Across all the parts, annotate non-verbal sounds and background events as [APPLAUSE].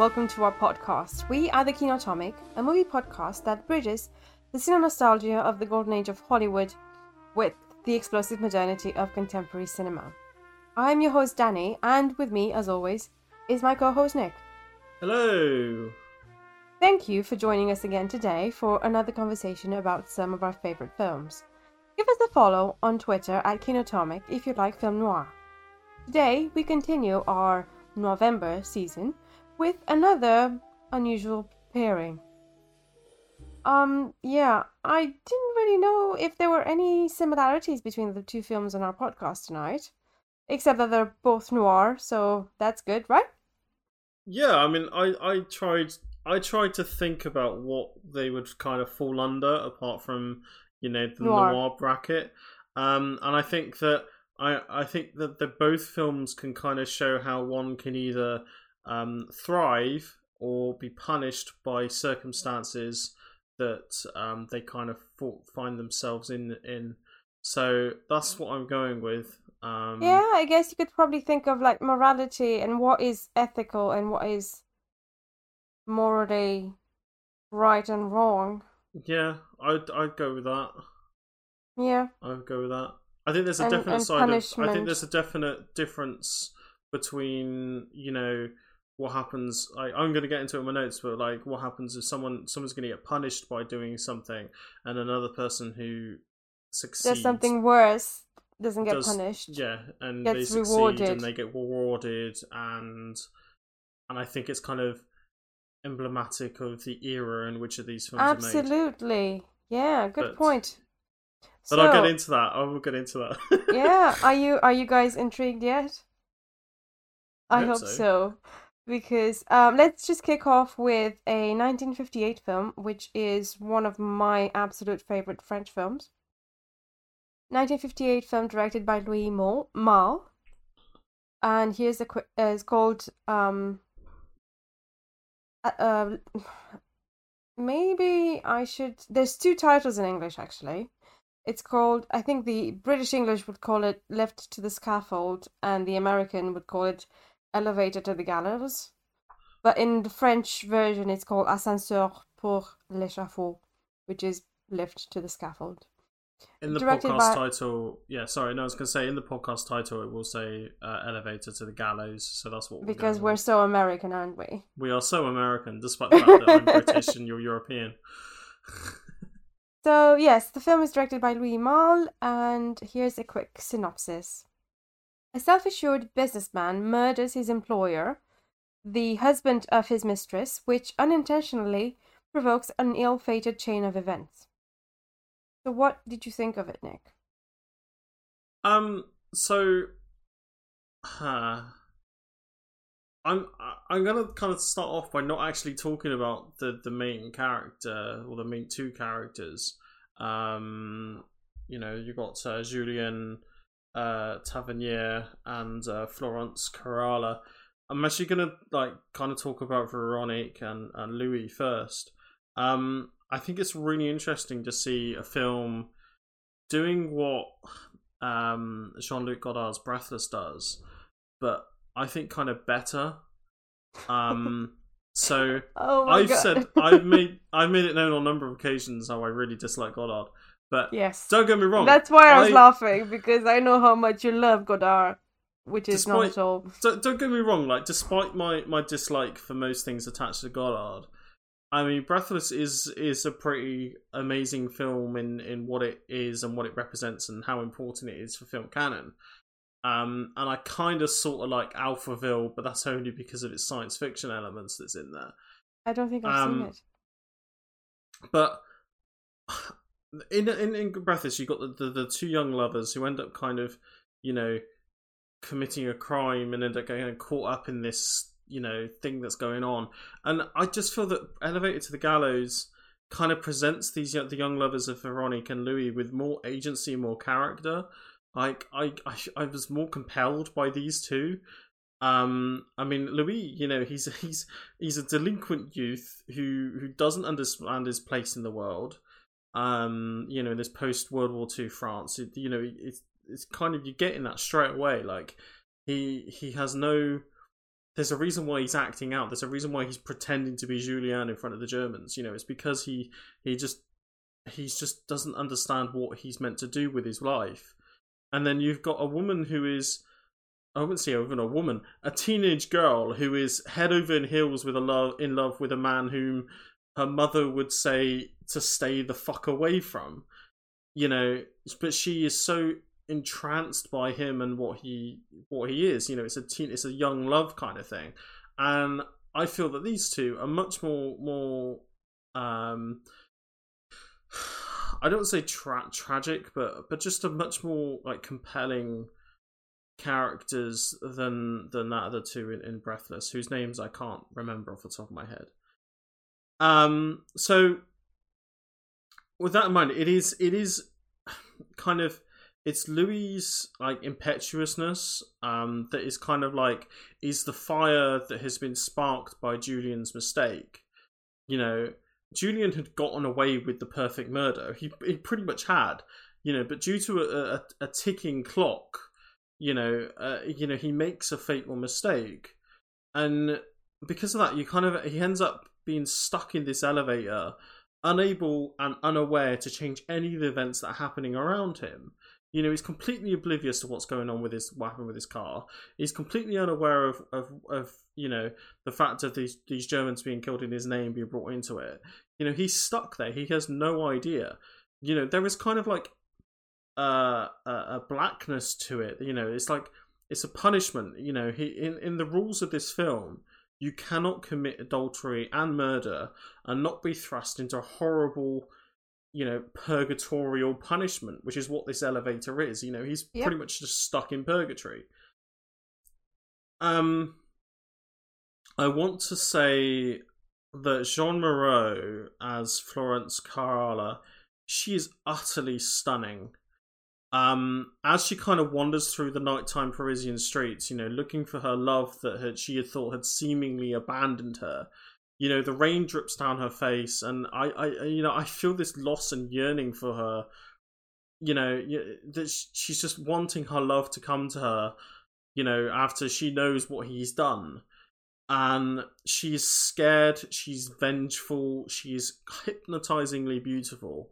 welcome to our podcast. We are the Kinotomic, a movie podcast that bridges the cinema nostalgia of the golden age of Hollywood with the explosive modernity of contemporary cinema. I'm your host Danny, and with me, as always, is my co-host Nick. Hello. Thank you for joining us again today for another conversation about some of our favorite films. Give us a follow on Twitter at Kinotomic if you like film noir. Today we continue our November season with another unusual pairing. Um, yeah, I didn't really know if there were any similarities between the two films on our podcast tonight, except that they're both noir, so that's good, right? Yeah, I mean, I I tried I tried to think about what they would kind of fall under, apart from you know the noir, noir bracket, um, and I think that I I think that the both films can kind of show how one can either um, thrive or be punished by circumstances that um, they kind of find themselves in in. So that's what I'm going with. Um, yeah, I guess you could probably think of like morality and what is ethical and what is morally right and wrong. Yeah, I'd I'd go with that. Yeah, I'd go with that. I think there's a and, definite and side punishment. of. I think there's a definite difference between you know what happens. I, I'm going to get into it in my notes, but like what happens if someone someone's going to get punished by doing something, and another person who succeeds does something worse doesn't get does, punished. Yeah, and they succeed rewarded. and they get rewarded, and and I think it's kind of emblematic of the era in which of these films Absolutely. Yeah, good but, point. But so, I'll get into that. I will get into that. yeah, [LAUGHS] are you are you guys intrigued yet? I, I hope, hope so. so. Because um, let's just kick off with a 1958 film, which is one of my absolute favorite French films. 1958 film directed by Louis Malle. And here's the quick. Uh, it's called um, uh, uh, maybe I should. There's two titles in English actually. It's called. I think the British English would call it "Left to the Scaffold," and the American would call it "Elevator to the Gallows." But in the French version, it's called "Ascenseur pour l'échafaud," which is "Lift to the Scaffold." In the podcast by... title, yeah, sorry, no, I was going to say in the podcast title it will say uh, "Elevator to the Gallows," so that's what. We're because we're so American, aren't we? We are so American, despite the fact that I'm British and you're European. [LAUGHS] so yes, the film is directed by Louis Malle, and here's a quick synopsis: A self-assured businessman murders his employer, the husband of his mistress, which unintentionally provokes an ill-fated chain of events. So, what did you think of it, Nick? Um. So, uh, [SIGHS] I'm I'm gonna kind of start off by not actually talking about the the main character or the main two characters. Um, you know, you got uh, Julien uh, Tavernier and uh, Florence Carala. I'm actually gonna like kind of talk about Veronique and, and Louis first. Um, I think it's really interesting to see a film doing what um, Jean Luc Godard's Breathless does, but I think kind of better. Um, [LAUGHS] so oh I've God. said I've made I've made it known on a number of occasions how I really dislike Godard. But yes, don't get me wrong. That's why I was laughing because I know how much you love Godard, which is despite, not at all. Don't, don't get me wrong. Like, despite my my dislike for most things attached to Godard, I mean, Breathless is is a pretty amazing film in in what it is and what it represents and how important it is for film canon. Um, and I kind of sort of like Alphaville, but that's only because of its science fiction elements that's in there. I don't think I've um, seen it. But in in, in Breathless, you got the, the the two young lovers who end up kind of, you know, committing a crime and end up getting caught up in this you know thing that's going on. And i just feel that elevated to the gallows kind of presents these the young lovers of Veronica and louis with more agency more character. Like I, I i was more compelled by these two. Um i mean louis you know he's he's he's a delinquent youth who who doesn't understand his place in the world um you know this post world war ii france it, you know it's it's kind of you're getting that straight away like he he has no there's a reason why he's acting out. There's a reason why he's pretending to be Julien in front of the Germans. You know, it's because he he just he just doesn't understand what he's meant to do with his life. And then you've got a woman who is I wouldn't say even a woman, a teenage girl who is head over in heels with a love in love with a man whom her mother would say to stay the fuck away from. You know, but she is so entranced by him and what he what he is. You know, it's a teen, it's a young love kind of thing, and I feel that these two are much more more. Um, [SIGHS] I don't say tra- tragic, but but just a much more like compelling characters than than that other two in, in Breathless, whose names I can't remember off the top of my head. Um, so with that in mind, it is it is kind of it's Louis' like impetuousness um that is kind of like is the fire that has been sparked by Julien's mistake. You know, Julien had gotten away with the perfect murder. He he pretty much had, you know, but due to a, a, a ticking clock, you know, uh, you know, he makes a fatal mistake, and because of that, you kind of he ends up being stuck in this elevator, unable and unaware to change any of the events that are happening around him. You know, he's completely oblivious to what's going on with his what happened with his car. He's completely unaware of, of, of you know the fact of these these Germans being killed in his name being brought into it. You know, he's stuck there. He has no idea. You know, there is kind of like uh, a, a blackness to it. You know, it's like it's a punishment. You know, he in in the rules of this film, you cannot commit adultery and murder and not be thrust into a horrible, you know, purgatorial punishment, which is what this elevator is. You know, he's yep. pretty much just stuck in purgatory. Um, I want to say that Jeanne Moreau as Florence Carala, she is utterly stunning um, as she kind of wanders through the nighttime Parisian streets, you know, looking for her love that had, she had thought had seemingly abandoned her, you know, the rain drips down her face, and I, I, you know, I feel this loss and yearning for her. You know, that she's just wanting her love to come to her. You know, after she knows what he's done, and she's scared, she's vengeful, she's hypnotizingly beautiful,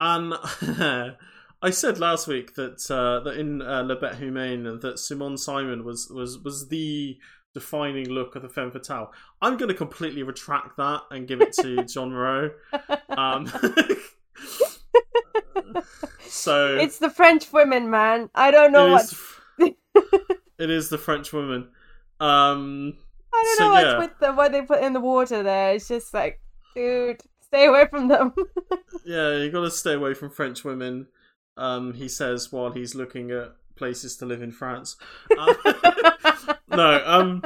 and. [LAUGHS] I said last week that uh, that in uh, La Bête Humaine that Simone Simon was was was the defining look of the femme fatale. I'm going to completely retract that and give it to [LAUGHS] Jeanne Moreau. Um, [LAUGHS] so it's the French women, man. I don't know what. it is the French woman. Um, I don't so, know what's yeah. with the what they put in the water there. It's just like, dude, stay away from them. [LAUGHS] yeah, you got to stay away from French women um, he says while he's looking at places to live in France. [LAUGHS] Uh, [LAUGHS] no, um,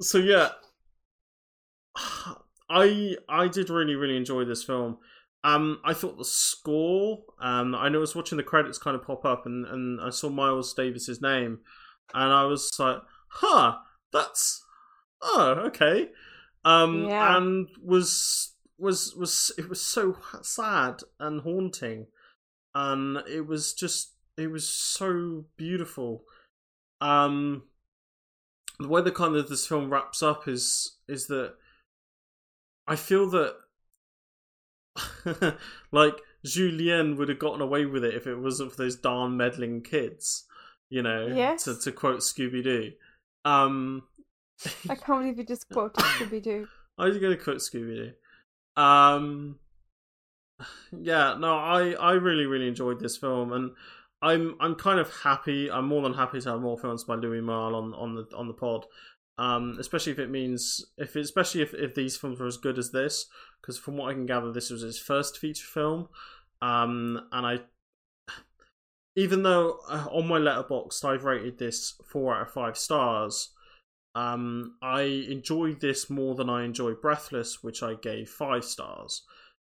so yeah, I I did really really enjoy this film. Um, I thought the score. Um, I know I was watching the credits kind of pop up, and and I saw Miles Davis's name, and I was like, huh, that's oh okay. Um, yeah. and was was was it was so sad and haunting and it was just it was so beautiful. Um, the way the kind of this film wraps up is is that I feel that [LAUGHS] like Julien would have gotten away with it if it wasn't for those darn meddling kids, you know. Yes. To to quote Scooby Doo. Um, I can't believe you just quoted [LAUGHS] Scooby Doo. I was going to quote Scooby Doo. Um, yeah, no, I I really really enjoyed this film, and I'm I'm kind of happy. I'm more than happy to have more films by Louis Malle on on the on the pod. Um, especially if it means if especially if, if these films were as good as this, because from what I can gather, this was his first feature film. Um, and I, even though uh, on my Letterboxd I've rated this four out of five stars, um, I enjoyed this more than I enjoyed Breathless, which I gave five stars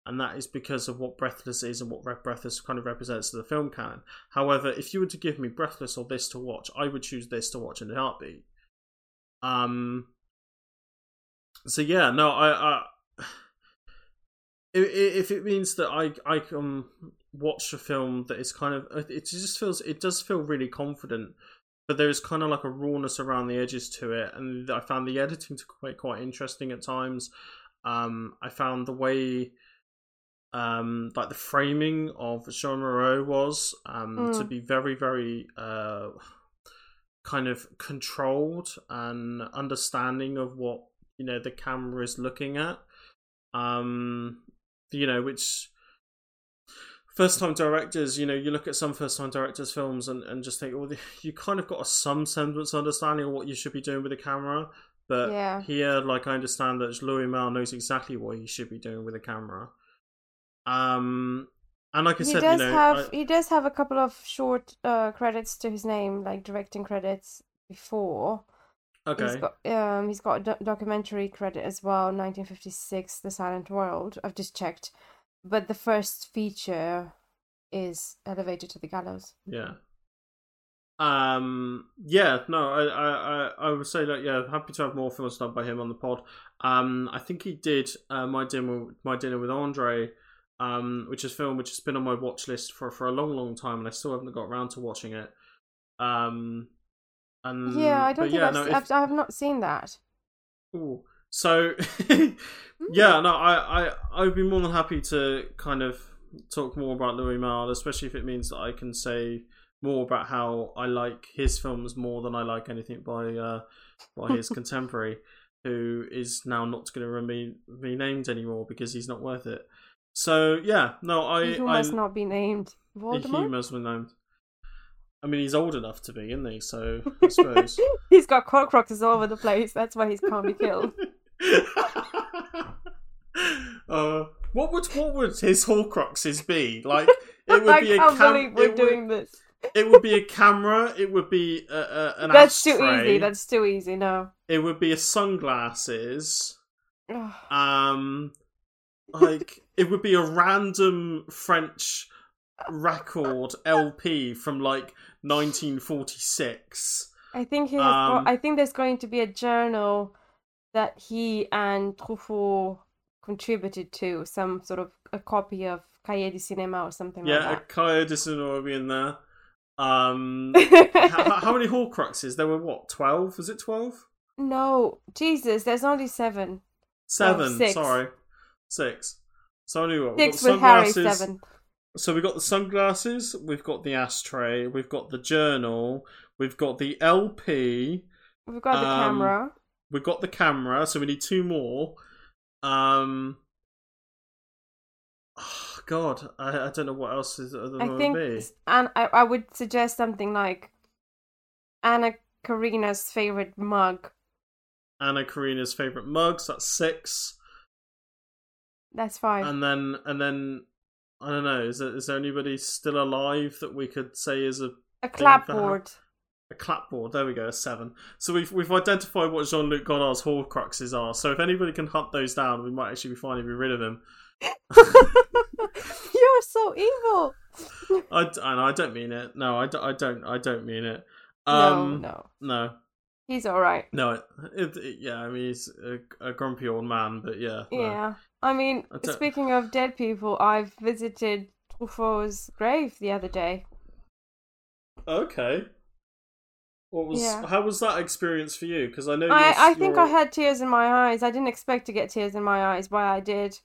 and that is because of what Breathless is and what Breathless kind of represents to the film canon. However, if you were to give me Breathless or this to watch, I would choose this to watch in a heartbeat. Um. So yeah, no, I, I [SIGHS] if it means that I I can watch a film that is kind of it just feels it does feel really confident but there's kind of like a rawness around the edges to it, and I found the editing to quite quite interesting at times. Um, I found the way, um, like the framing of Jeanne Moreau was um, Mm. to be very very uh, kind of controlled and understanding of what you know the camera is looking at. Um, you know, which first time directors, you know, you look at some first time directors' films and, and just think, well, [LAUGHS] you kind of got a some semblance of understanding of what you should be doing with the camera. But Yeah. here, like, I understand that Louis Malle knows exactly what he should be doing with the camera. Um, and like I he said, does you know, have I- he does have a couple of short uh, credits to his name, like directing credits before. okay, He's got um he's got a do- documentary credit as well, 1956, The Silent World. I've just checked, but the first feature is Elevated to the Gallows. Yeah. Um. Yeah. No. I. I. I, I would say that. Yeah. Happy to have more films done by him on the pod. Um. I think he did. Uh, my dinner. My dinner with Andre. Um. Which is a film which has been on my watch list for for a long, long time, and I still haven't got around to watching it. Um. And yeah, I don't think yeah, I've, no, se- if- I've not seen that. Ooh. So, [LAUGHS] yeah, no, I, I, I'd be more than happy to kind of talk more about Louis Malle, especially if it means that I can say more about how I like his films more than I like anything by uh, by his [LAUGHS] contemporary, who is now not going to remain be named anymore because he's not worth it. So yeah, no, I, He who I must not be named. he Voldemort. must be named. I mean, he's old enough to be, isn't he? So I suppose. [LAUGHS] he's got Horcruxes all over the place. That's why he can't be killed. [LAUGHS] uh, what would what would his Horcruxes be like? [LAUGHS] It would I be a can't cam- believe we're would- doing this. It would be a camera. It would be a, a, an That's too easy. That's too easy. No. It would be a sunglasses. Um, like it would be a random French record LP from like 1946. I think he has. Um, go- I think there's going to be a journal that he and Truffaut contributed to, some sort of a copy of Cahiers du Cinéma or something Yeah, like Cahiers du Cinéma would be in there. Um, that. [LAUGHS] how, how many Horcruxes? There were what? Twelve? Was it twelve? no, Jesus, there's only seven. Seven. six. Sorry, six. So only what? We've Six got with Harry. sunglasses. Seven. So we've got the sunglasses. We've got the ashtray. We've got the journal. We've got the LP. We've got the Um, camera. We've got the camera. So we need two more. Um. oh, God, I, I don't know what else is other I than think, be. and I, I would suggest something like Anna Karina's favorite mug. Anna Karina's favorite mugs. That's six. That's fine. and then and then I don't know. Is there, is there anybody still alive that we could say is a, a clapboard. a clapboard? There we go, a seven. So we've we've identified what Jean Luc Godard's Horcruxes are. So if anybody can hunt those down, we might actually be finally be rid of him. [LAUGHS] You're so evil. I, I, I don't mean it. No, I, I don't. I don't mean it. no, Um, no. no, He's all right. no. It, it, yeah, I mean he's a, a grumpy old man, but yeah. no. I mean, I speaking of dead people, I've visited Truffaut's grave the other day. Okay. What was? Yeah. How was that experience for you? Because I know. I, I think I had tears in my eyes. I didn't expect to get tears in my eyes, but I did.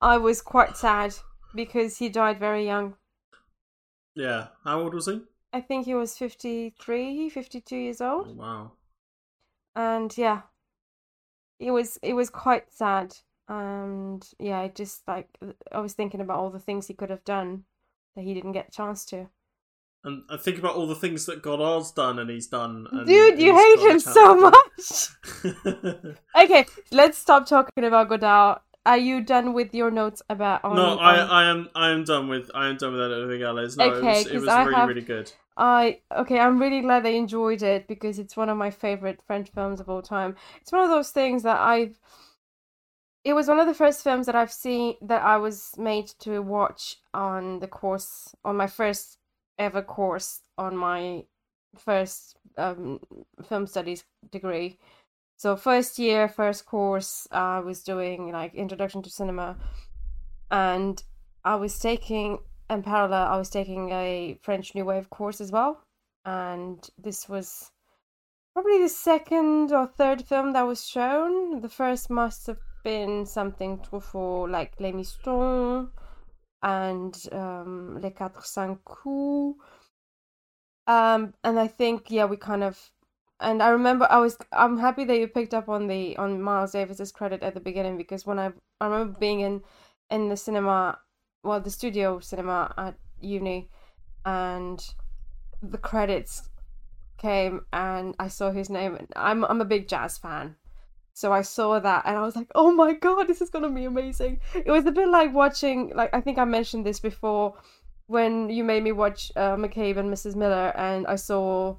I was quite sad because he died very young. Yeah. How old was he? I think he was 53, 52 years Oh, old. wow. And yeah, it was it was quite sad. And yeah, I just like I was thinking about all the things he could have done that he didn't get a chance to. And I think about all the things that Godard's done and he's done. And Dude, you hate him so much. [LAUGHS] [LAUGHS] Okay, let's stop talking about Godard. Are you done with your notes about on? no, I, on- I am, I am done with, I am done with anything else. No, it was, it was really, have- really good. I okay, I'm really glad they enjoyed it because it's one of my favorite French films of all time. It's one of those things that I've it was one of the first films that I've seen that I was made to watch on the course on my first ever course on my first um film studies degree. So first year, first course, I was doing like introduction to cinema and I was taking in parallel, I was taking a French New Wave course as well. and this was probably the second or third film that was shown. The first must have been something for like Les Mistons and um, Les Quatre Cents Coups. Um, and I think yeah, we kind of and I remember I was I'm happy that you picked up on the on Miles Davis's credit at the beginning because when I I remember being in in the cinema, well, the studio cinema at uni, and the credits came and I saw his name. And I'm I'm a big jazz fan, so I saw that and I was like, oh my god, this is gonna be amazing. It was a bit like watching, like I think I mentioned this before, when you made me watch uh, McCabe and Mrs. Miller, and I saw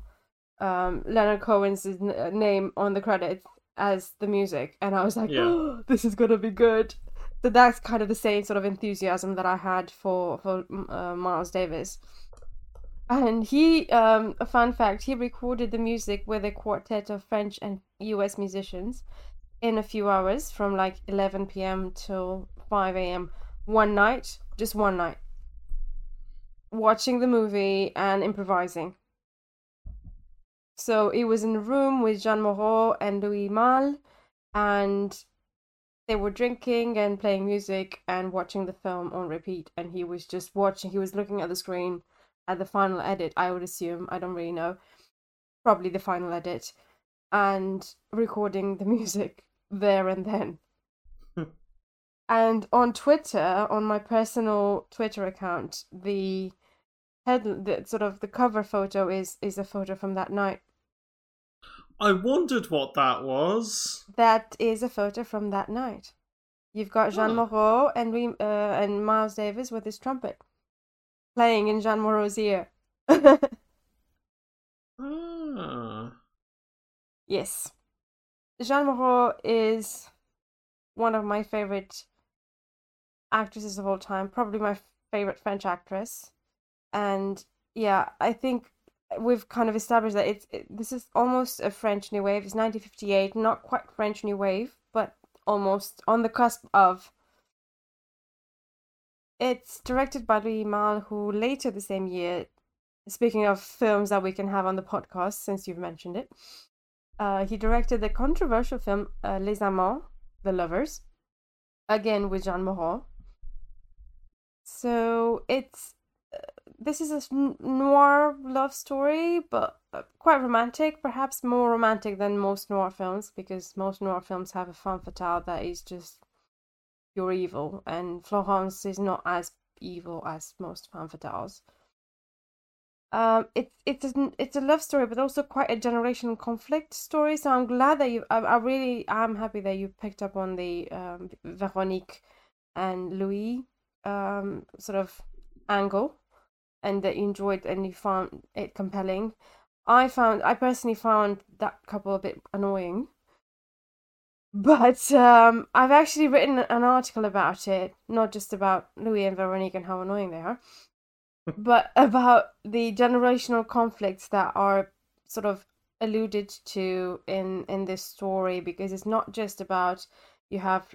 um, Leonard Cohen's name on the credits as the music, and I was like, Yeah. oh, this is gonna be good. So that's kind of the same sort of enthusiasm that I had for for uh, Miles Davis. And he, um, a fun fact, he recorded the music with a quartet of French and US musicians in a few hours from like 11 p.m. till 5 a.m. one night, just one night, watching the movie and improvising. So he was in a room with Jeanne Moreau and Louis Malle, and they were drinking and playing music and watching the film on repeat. And he was just watching, he was looking at the screen at the final edit, I would assume. I don't really know. Probably the final edit. And recording the [LAUGHS] music there and then. and on Twitter, on my personal Twitter account, the head the sort of the cover photo is is a photo from that night. I wondered what that was. That is a photo from that night. You've got Jeanne Huh. Moreau and we, uh, and Miles Davis with his trumpet playing in Jeanne Moreau's ear. Ah. [LAUGHS] yes. Jeanne Moreau is one of my favorite actresses of all time, probably my favorite French actress. And yeah, I think we've kind of established that it's it, this is almost a French new wave. It's 1958, not quite French new wave, but almost on the cusp of. It's directed by Louis Malle, who later the same year, speaking of films that we can have on the podcast, since you've mentioned it, uh, he directed the controversial film uh, Les Amants, The Lovers, again with Jeanne Moreau. So it's this is a noir love story, but uh, quite romantic, perhaps more romantic than most noir films, because most noir films have a femme fatale that is just pure evil, and Florence is not as evil as most femme fatales. Um, it's it's a, it's a love story, but also quite a generational conflict story. So I'm glad that you. I, I really am happy that you picked up on the um, Veronique and Louis um, sort of angle, and that you enjoyed and you found it compelling. I found I personally found that couple a bit annoying, but um, I've actually written an article about it, not just about Louis and Veronique and how annoying they are, [LAUGHS] but about the generational conflicts that are sort of alluded to in in this story because it's not just about you have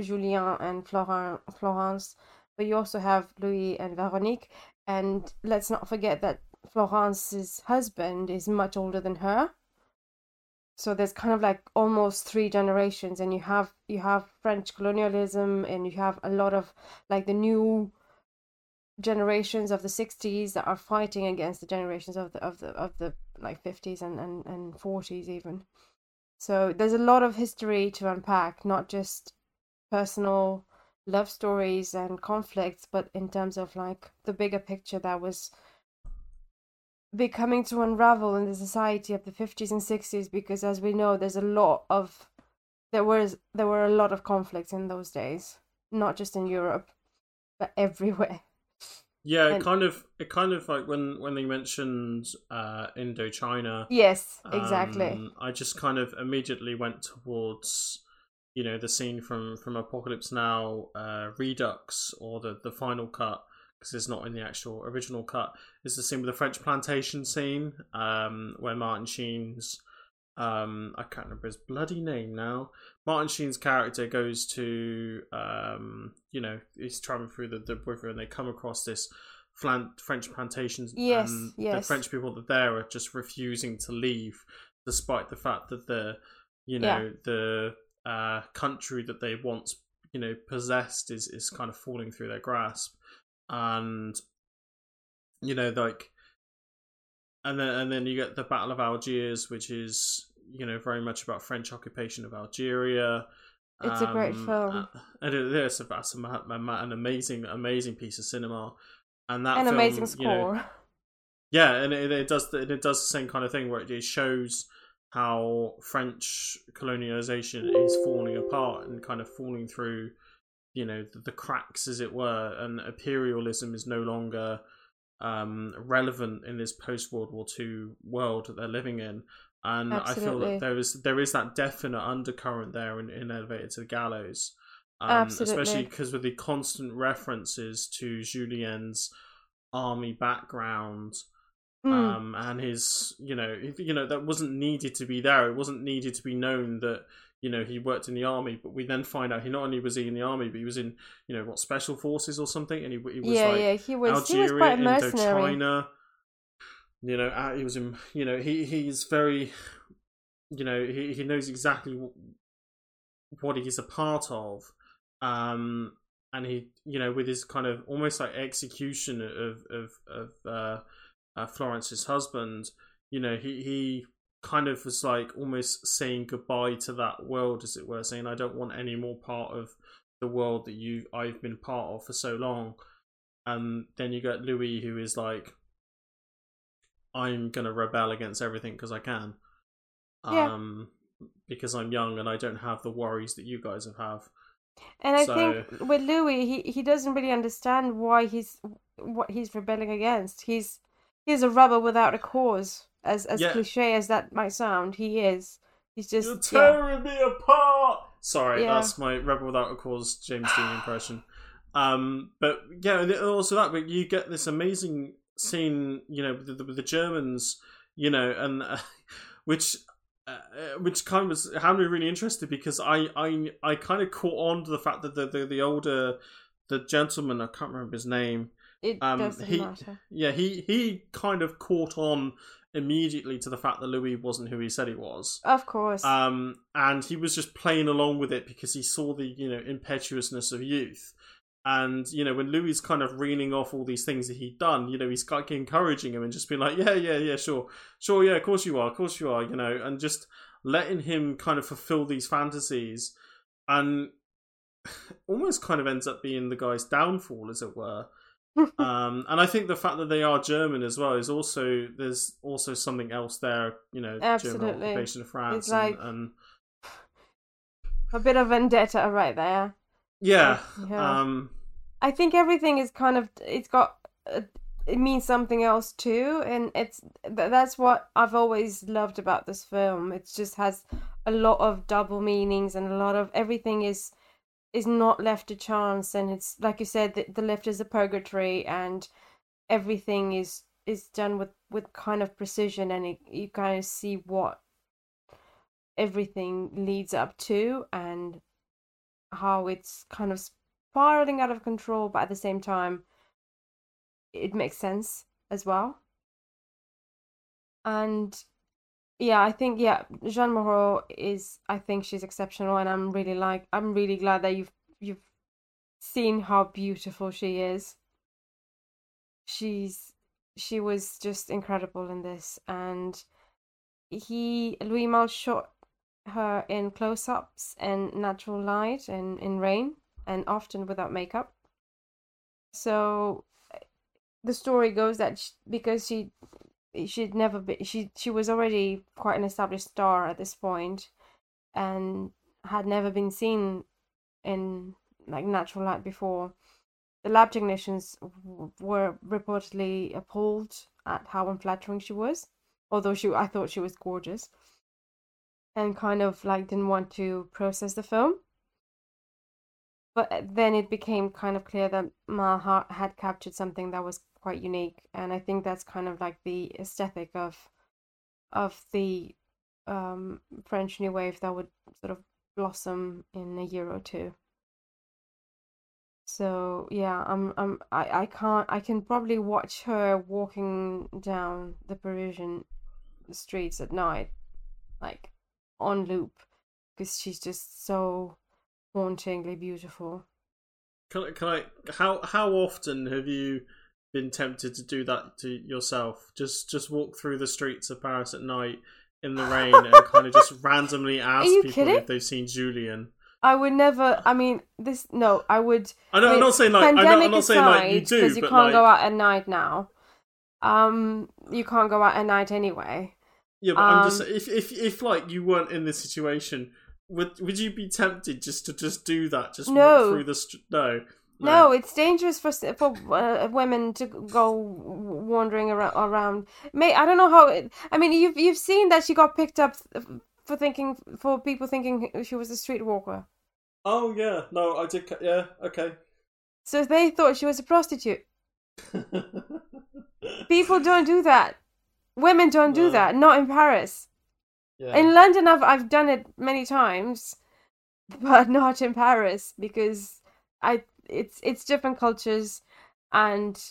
Julien and Florent, Florence, but you also have Louis and Veronique, and let's not forget that Florence's husband is much older than her. So there's kind of like almost three generations, and you have you have French colonialism, and you have a lot of like the new generations of the 60s that are fighting against the generations of the of the of the like 50s and and, and 40s even so there's a lot of history to unpack not just personal love stories and conflicts but in terms of like the bigger picture that was becoming to unravel in the society of the 50s and 60s because as we know there's a lot of there was there were a lot of conflicts in those days not just in Europe but [LAUGHS] everywhere Yeah, it And- kind of it kind of like when when they mentioned uh Indochina. yes exactly um, I just kind of immediately went towards you know the scene from from Apocalypse Now, uh, Redux, or the the final cut because it's not in the actual original cut. Is the scene with the French plantation scene, um, where Martin Sheen's um, I can't remember his bloody name now. Martin Sheen's character goes to um, you know he's traveling through the, the river and they come across this flan- French plantations Yes, and the. French people that there are just refusing to leave, despite the fact that the you Yeah. know the uh, country that they once you know possessed is is kind of falling through their grasp, and you know like and then and then you get the Battle of Algiers, which is you know very much about French occupation of Algeria. It's a great Um, film. uh, and it is about an amazing, amazing piece of cinema, and that An film, amazing you know, score. [LAUGHS] yeah, and it, it does it does the same kind of thing where it shows how French colonialization is falling apart and kind of falling through, you know, the, the cracks, as it were, and imperialism is no longer um, relevant in this post World War II world that they're living in. And I feel that there is there is that definite undercurrent there in, in Elevated to the Gallows. Um, Absolutely. Especially because with the constant references to Julien's army background Mm, um, and his you know you know that wasn't needed to be there. It wasn't needed to be known that you know he worked in the army. But we then find out he not only was he in the army, but he was in you know what special forces or something, and he, he was yeah, like yeah, he was Algeria, he was quite mercenary. Indochina. You know, uh, he was in. You know, he he's very. You know, he he knows exactly wh- what he's a part of, um, and he you know with his kind of almost like execution of of of uh, uh, Florence's husband. You know, he he kind of was like almost saying goodbye to that world, as it were, saying, "I don't want any more part of the world that you I've been part of for so long." And then you got Louis, who is like, "I'm gonna rebel against everything because I can." Yeah. Um, because I'm young and I don't have the worries that you guys have. have. And I So- think with Louis, he he doesn't really understand why he's what he's rebelling against. He's he's a rebel without a cause. As as Yeah. cliche as that might sound, he is. He's just You're yeah. tearing me apart. Sorry, Yeah. that's my Rebel Without a Cause James Dean impression. Um, but yeah, and also that, but you get this amazing scene, you know, with the, with the Germans, you know, and [LAUGHS] uh, which. Uh, which kind of was had me really interested because I I I kind of caught on to the fact that the the, the older the gentleman I can't remember his name It um, doesn't he- matter. yeah he he kind of caught on immediately to the fact that Louis wasn't who he said he was Of course. um, and he was just playing along with it because he saw the you know impetuousness of youth. And you know when Louis kind of reeling off all these things that he'd done, you know he's like encouraging him and just being like, yeah, yeah, yeah, sure, sure, yeah, of course you are, of course you are, you know, and just letting him kind of fulfill these fantasies, and [SIGHS] almost kind of ends up being the guy's downfall, as it were. [LAUGHS] um, and I think the fact that they are German as well is also there's also something else there, you know, German Absolutely. occupation of France, It's like- and, and [SIGHS] a bit of vendetta right there. yeah, Yeah. um, I think everything is kind of it's got uh, it means something else too, and it's that's what I've always loved about this film. It just has a lot of double meanings and a lot of everything is is not left to chance, and it's like you said, the, the left is a purgatory, and everything is is done with with kind of precision, and it, you kind of see what everything leads up to, and how it's kind of spiraling out of control, but at the same time, it makes sense as well. And yeah, I think yeah, Jeanne Moreau is. I think she's exceptional, and I'm really like. I'm really glad that you've you've seen how beautiful she is. She's she was just incredible in this, and he Louis Malle shot her in close-ups and natural light and in rain and often without makeup. So the story goes that sh because she she'd never been she she was already quite an established star at this point and had never been seen in like natural light before. The lab technicians w- were reportedly appalled at how unflattering she was, although she I thought she was gorgeous and kind of like didn't want to process the film. But uh, then it became kind of clear that Malle ha- had captured something that was quite unique, and I think that's kind of like the aesthetic of of the um, French New Wave that would sort of blossom in a year or two. So yeah, I'm I'm I, I can't I can probably watch her walking down the Parisian streets at night, like on loop, because she's just so hauntingly beautiful. Can I, can I? How how often have you been tempted to do that to yourself? Just just walk through the streets of Paris at night in the rain and [LAUGHS] kind of just randomly ask people kidding? if they've seen Julien. I would never. I mean, this no. I would. I know, I'm not saying like I'm not, I'm not saying like you aside, do, because you can't like go out at night now. Um, you can't go out at night anyway. yeah, but I'm just um, if if if like you weren't in this situation, would would you be tempted just to just do that? Just No. walk through the st- no. No, it's dangerous for for uh, women to go wandering around. around. May I don't know how. It, I mean, you've you've seen that she got picked up for thinking for people thinking she was a streetwalker. Oh yeah, no, I did. Yeah, okay. So they thought she was a prostitute. [LAUGHS] People don't do that. Women don't do No. that. Not in Paris. yeah. In London, I've I've done it many times, [LAUGHS] but not in Paris because I it's it's different cultures, and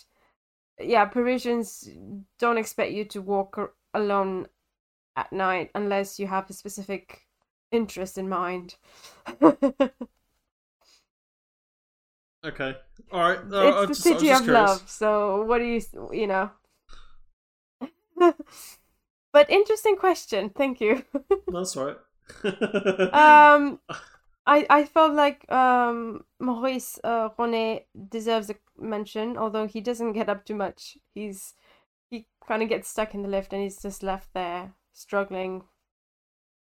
yeah, Parisians don't expect you to walk alone at night unless you have a specific interest in mind. [LAUGHS] Okay. All right. No, it's the I was city of curious. love. So what do you you know? [LAUGHS] but interesting question. Thank you. That's right. [LAUGHS] um, I I felt like um Maurice uh, Ronet deserves a mention, although he doesn't get up too much. He's he kind of gets stuck in the lift and he's just left there struggling.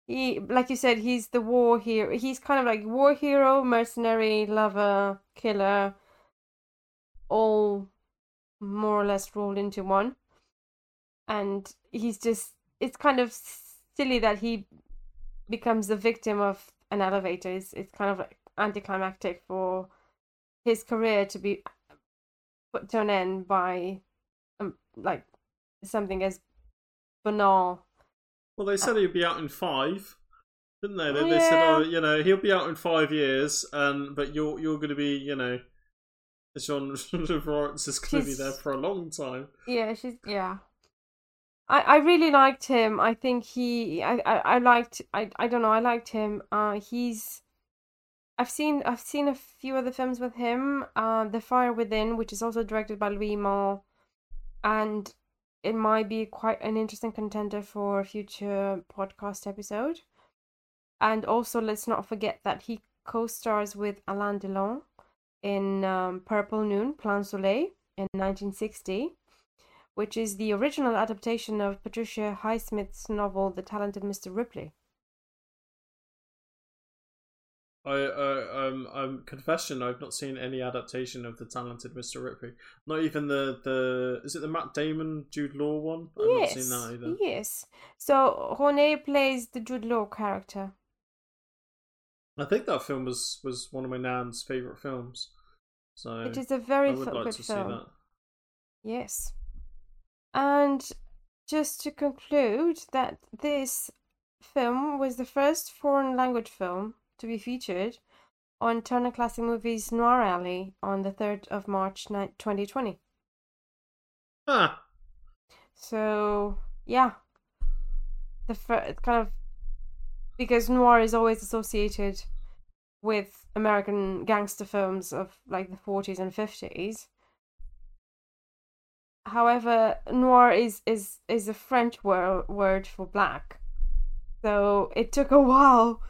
He, like you said, he's the war hero. He's kind of like war hero, mercenary, lover, killer, all more or less rolled into one. And he's just, it's kind of silly that he becomes the victim of an elevator. is it's kind of like anticlimactic for his career to be put to an end by um, like something as banal. well, they said he'd be out in five, didn't they? They, Oh, they said, "Oh, you know, he'll be out in five years, and but you're you're going to be, you know, Jean [LAUGHS] Lawrence is going to be there for a long time." Yeah, she's yeah. I, I really liked him. I think he I, I, I liked I, I don't know, I liked him. Uh he's I've seen I've seen a few other films with him. Uh The Fire Within, which is also directed by Louis Malle, and it might be quite an interesting contender for a future podcast episode. And also let's not forget that he co-stars with Alain Delon in um, Purple Noon, Plein Soleil in 1960 which is the original adaptation of Patricia Highsmith's novel The Talented Mr. Ripley. I uh, um um confession, I've not seen any adaptation of the talented Mr. Ripley. Not even the the is it the Matt Damon Jude Law one? I've yes, not seen that either. yes. So Ronet plays the Jude Law character. I think that film was was one of my nan's favorite films. So It is a very I f- like good film. see that. Yes. And just to conclude that this film was the first foreign language film to be featured on Turner Classic Movies Noir Alley on the 3rd of March ni- 2020. Ah, So yeah, the fir- kind of because noir is always associated with American gangster films of like the forties and fifties. However, noir is is is a French wor- word for black, so it took a [LAUGHS] while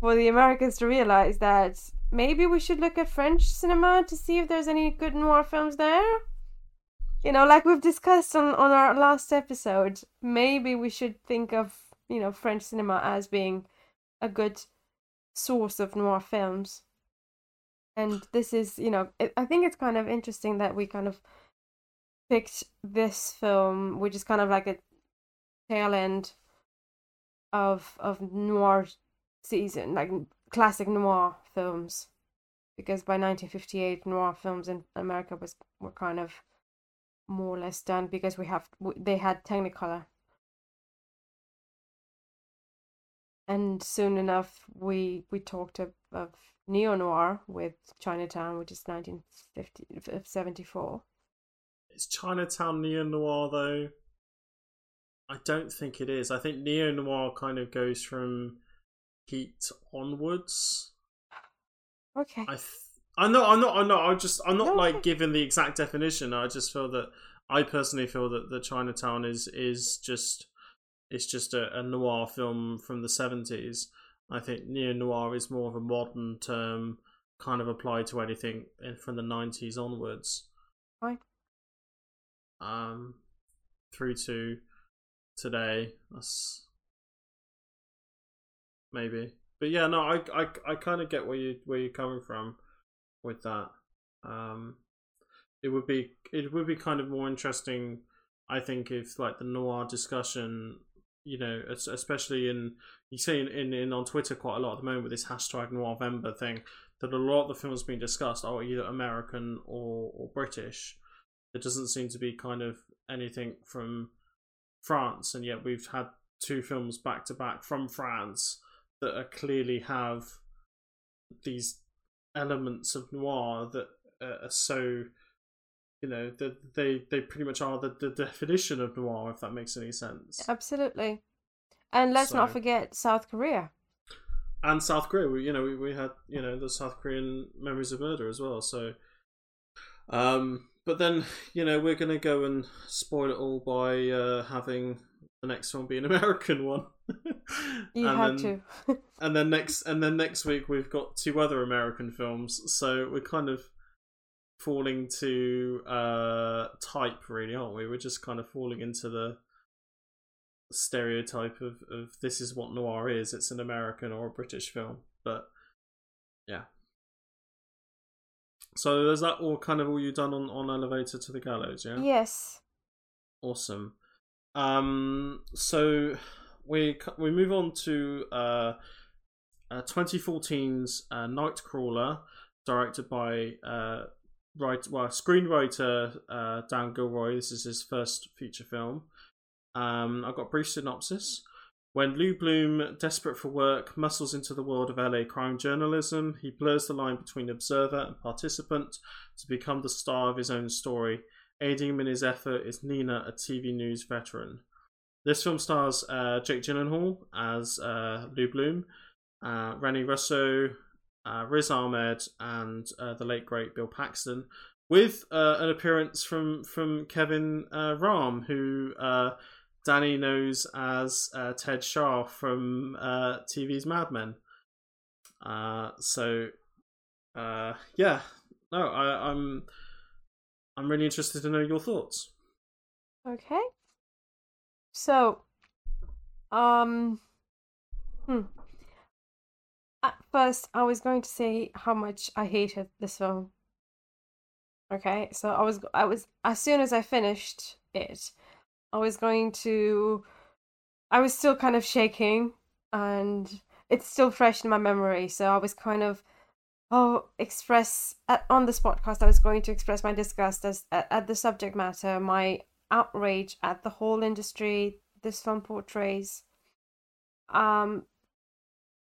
for the Americans to realize that maybe we should look at French cinema to see if there's any good noir films there. You know like we've discussed on on our last episode maybe we should think of you know french cinema as being a good source of noir films. And this is you know it, i think it's kind of interesting that we kind of picked this film which is kind of like a tail end of of noir season like classic noir films because by 1958 noir films in america was were kind of more or less done because we have they had technicolor and soon enough we we talked of, of neo noir with Chinatown, which is 1974. Is Chinatown neo noir though? I don't think it is. I think neo noir kind of goes from Heat onwards. Okay. I th- I'm not. I'm not. I'm not. I just. I'm not No, like okay. giving the exact definition. I just feel that I personally feel that the Chinatown is is just it's just a, a noir film from the seventies. I think neo noir is more of a modern term, kind of applied to anything from the nineties onwards. Fine. Um, through to today. That's maybe, but yeah, no, I I I kind of get where you where you're coming from with that. Um, it would be it would be kind of more interesting, I think, if like the noir discussion, you know, especially in you see in, in, in on Twitter quite a lot at the moment with this hashtag Noirvember thing, that a lot of the films being discussed are either American or or British. There doesn't seem to be kind of anything from France, and yet we've had two films back to back from France that are clearly have these elements of noir that are so you know that they they pretty much are the, the definition of noir if that makes any sense Absolutely. And let's not forget South Korea. and south korea we, you know we, we had you know the south korean memories of murder as well so um but then you know we're gonna go and spoil it all by uh having the next one be an [LAUGHS] american one You And have then- to. [LAUGHS] and then next and then next week we've got two other American films, so we're kind of falling to uh type really, aren't we? We're just kind of falling into the stereotype of, of this is what noir is, it's an American or a British film. But yeah. So is that all kind of all you've done on, on Elevator to the Gallows, yeah? Yes. Awesome. Um, so we we move on to uh, uh 2014's uh, Nightcrawler, directed by uh, right well screenwriter uh, Dan Gilroy. This is his first feature film. Um, I've got a brief synopsis. When Lou Bloom, desperate for work, muscles into the world of LA crime journalism, he blurs the line between observer and participant to become the star of his own story. Aiding him in his effort is Nina, a TV news veteran. This film stars uh, Jake Gyllenhaal as uh, Lou Bloom, uh, Russo, uh, Riz Ahmed, and uh, the late great Bill Paxton, with uh, an appearance from from Kevin uh, Rahm, who Danny knows as uh, Ted Chaough from uh, TV's Mad Men. Uh, so, uh, yeah, no, I, I'm I'm really interested to know your thoughts. Okay. So, um, hmm. At first, I was going to say how much I hated this film. Okay, so I was, I was, as soon as I finished it, I was going to, I was still kind of shaking, and it's still fresh in my memory. So I was kind of, oh, express at, on this podcast. I was going to express my disgust as at, at the subject matter, my outrage at the whole industry this film portrays. Um,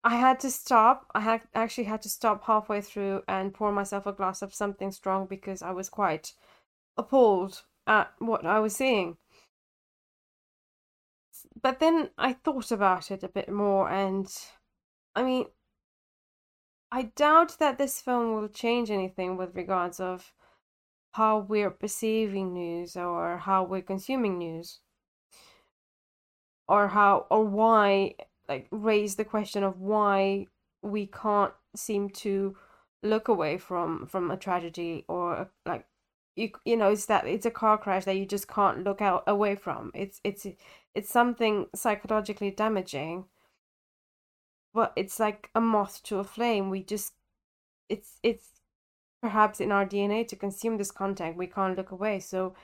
I had to stop. I had actually had to stop halfway through and pour myself a glass of something strong because I was quite appalled at what I was seeing. But then I thought about it a bit more, and I mean, I doubt that this film will change anything with regards of how we're perceiving news or how we're consuming news. Or how or why like raise the question of why we can't seem to look away from from a tragedy or like you you know it's that it's a car crash that you just can't look out away from it's it's it's something psychologically damaging but it's like a moth to a flame we just it's it's perhaps in our DNA to consume this content. We can't look away. So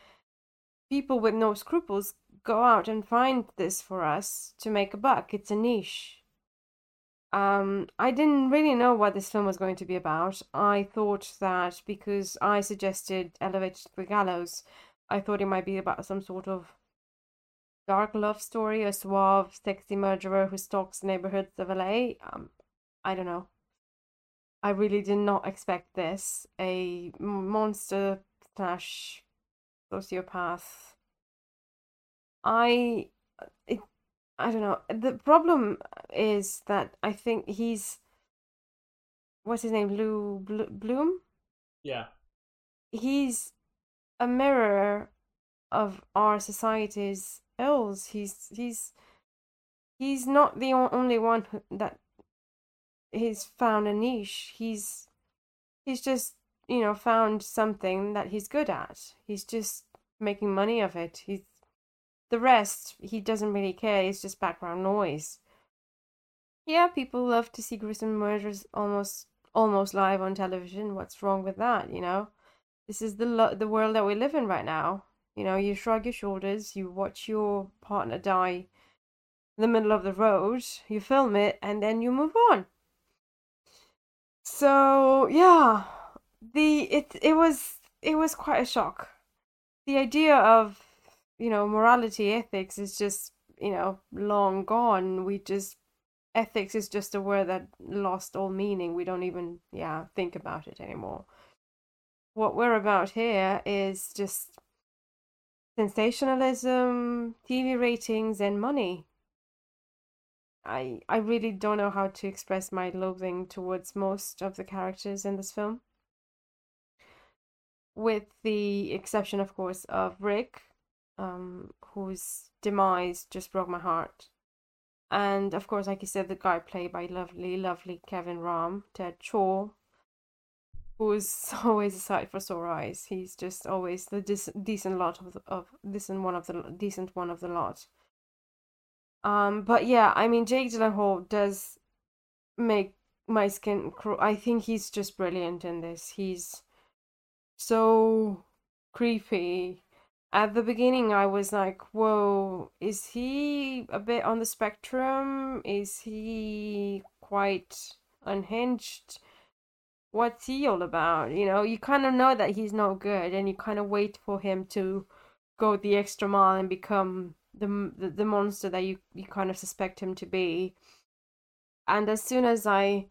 people with no scruples go out and find this for us to make a buck. It's a niche. Um, I didn't really know what this film was going to be about. I thought that because I suggested Elevator to the Gallows, I thought it might be about some sort of dark love story, a suave, sexy murderer who stalks neighborhoods of LA. Um, I don't know. I really did not expect this. A monster slash sociopath. I it, I don't know. The problem is that I think he's what's his name? Lou Bloom. Yeah. He's a mirror of our society's ills. He's he's he's not the only one that he's found a niche. He's he's just you know found something that he's good at. He's just making money of it. He's the rest he doesn't really care. It's just background noise. Yeah, people love to see gruesome murders almost almost live on television. What's wrong with that? You know, this is the lo- the world that we live in right now. You know, you shrug your shoulders, you watch your partner die in the middle of the road, you film it, and then you move on. So yeah, the it it was it was quite a shock. The idea of you know morality ethics is just you know long gone. We just ethics is just a word that lost all meaning. We don't even yeah think about it anymore. What we're about here is just sensationalism, TV ratings, and money. I I really don't know how to express my loathing towards most of the characters in this film. With the exception, of course, of Rick, um, whose demise just broke my heart. And of course, like you said, the guy played by lovely, lovely Kevin Rahm, Ted Chaough, who's [LAUGHS] always a sight for sore eyes. He's just always the dis- decent lot of the, of decent one of the decent one of the lot. Um, but yeah, I mean, Jake Gyllenhaal does make my skin crawl. I think he's just brilliant in this. He's so creepy. At the beginning, I was like, whoa, is he a bit on the spectrum? Is he quite unhinged? What's he all about? You know, you kind of know that he's not good, and you kind of wait for him to go the extra mile and become the, the the monster that you you kind of suspect him to be and as soon as i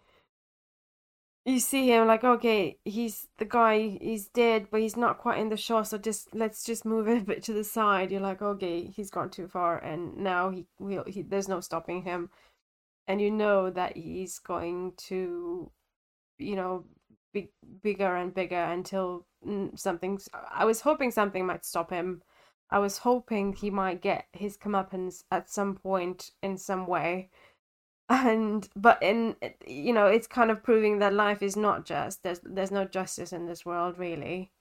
you see him like okay he's the guy he's dead but he's not quite in the shot so just let's just move it [LAUGHS] a bit to the side. You're like okay he's gone too far and now he will he there's no stopping him. And you know that he's going to you know be bigger and bigger until mm, something i was hoping something might stop him. I was hoping he might get his comeuppance at some point in some way. And but in you know, it's kind of proving that life is not just. There's there's no justice in this world really.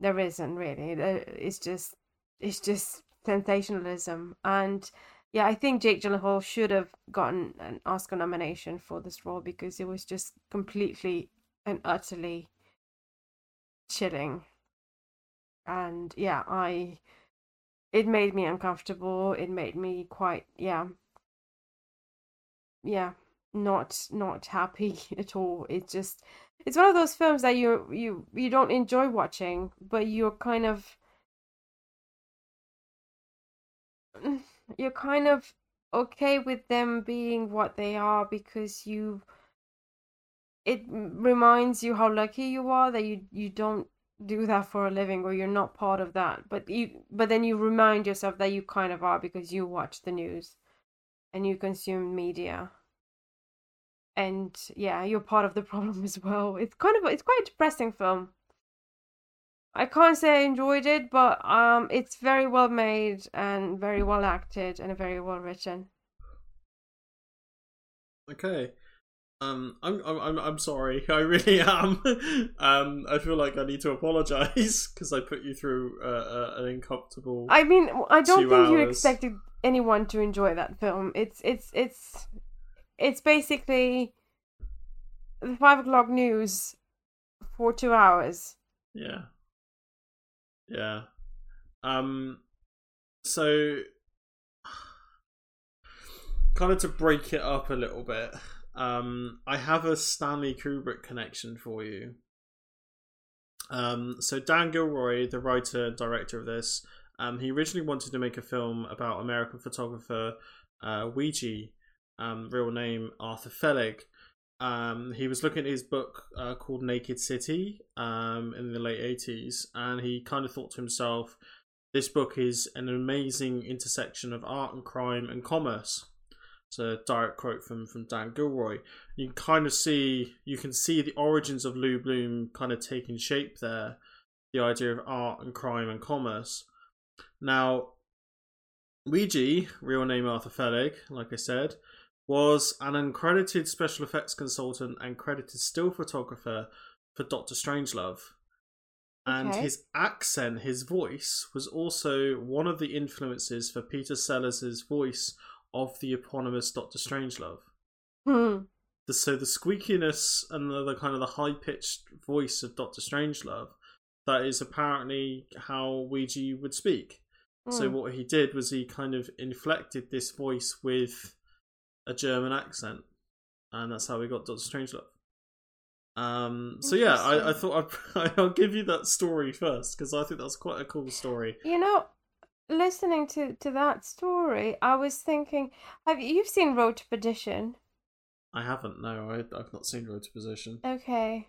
There isn't really. It's just it's just sensationalism and yeah, I think Jake Gyllenhaal should have gotten an Oscar nomination for this role because it was just completely and utterly chilling and yeah, I it made me uncomfortable. It made me quite yeah yeah not not happy [LAUGHS] at all. It's just it's one of those films that you you you don't enjoy watching, but you're kind of [SIGHS] you're kind of okay with them being what they are because you it reminds you how lucky you are that you you don't do that for a living or you're not part of that but you but then you remind yourself that you kind of are because you watch the news and you consume media and yeah you're part of the problem [LAUGHS] as well it's kind of it's quite a depressing film i can't say i enjoyed it but um it's very well made and very well acted and very well written okay um, I'm, I'm, I'm sorry. [LAUGHS] I really am. [LAUGHS] um, I feel like I need to apologize because I put you through uh, uh, an uncomfortable. I mean, I don't think hours. you expected anyone to enjoy that film. It's, it's, it's, it's basically the five o'clock news for two hours. Yeah. Yeah. Um. So, [SIGHS] kind of to break it up a little bit um, I have a Stanley Kubrick connection for you. Um, so Dan Gilroy, the writer and director of this, um, he originally wanted to make a film about American photographer uh, Weegee, um, real name Arthur Felig. Um, he was looking at his book uh, called Naked City um, in the late 80s, and he kind of thought to himself, this book is an amazing intersection of art and crime and commerce. It's a direct quote from, from Dan Gilroy. You can kind of see you can see the origins of Lou Bloom kind of taking shape there. The idea of art and crime and commerce. Now, Weegee, real name Arthur Felig, like I said, was an uncredited special effects consultant and credited still photographer for Doctor Strangelove. And Okay. his accent, his voice, was also one of the influences for Peter Sellers' voice of the eponymous Doctor Strangelove. Hmm. The, so the squeakiness and the, the kind of the high pitched voice of Doctor Strangelove, that is apparently how Weegee would speak. So Hmm. what he did was he kind of inflected this voice with a German accent, and that's how we got Doctor Strangelove. Um, so yeah, I, I thought I'd, [LAUGHS] I'll give you that story first because I think that's quite a cool story. You know, listening to to that story, I was thinking, have you you've seen Road to Perdition? I haven't, no, I, I've not seen Road to Perdition. Okay.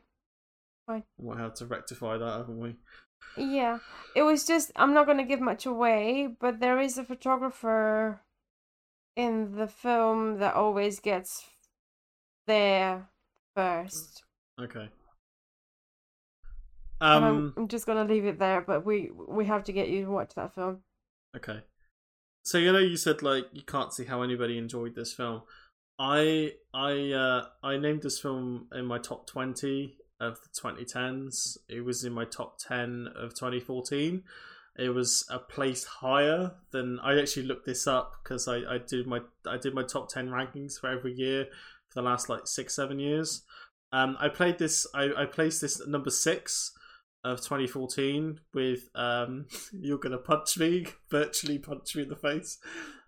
We might have to rectify that, haven't we? Yeah, it was just, I'm not going to give much away, but there is a photographer in the film that always gets there first. Okay. Um. I'm, I'm just going to leave it there, but we we have to get you to watch that film. Okay. So you know you said like you can't see how anybody enjoyed this film. I I uh I named this film in my top 20 of the 2010s. It was in my top 10 of 2014. It was a place higher than I actually looked this up because I, I did my I did my top 10 rankings for every year for the last like 6 7 years. Um I played this I I placed this at number 6 of 2014 with um [LAUGHS] you're gonna punch me [LAUGHS] virtually punch me in the face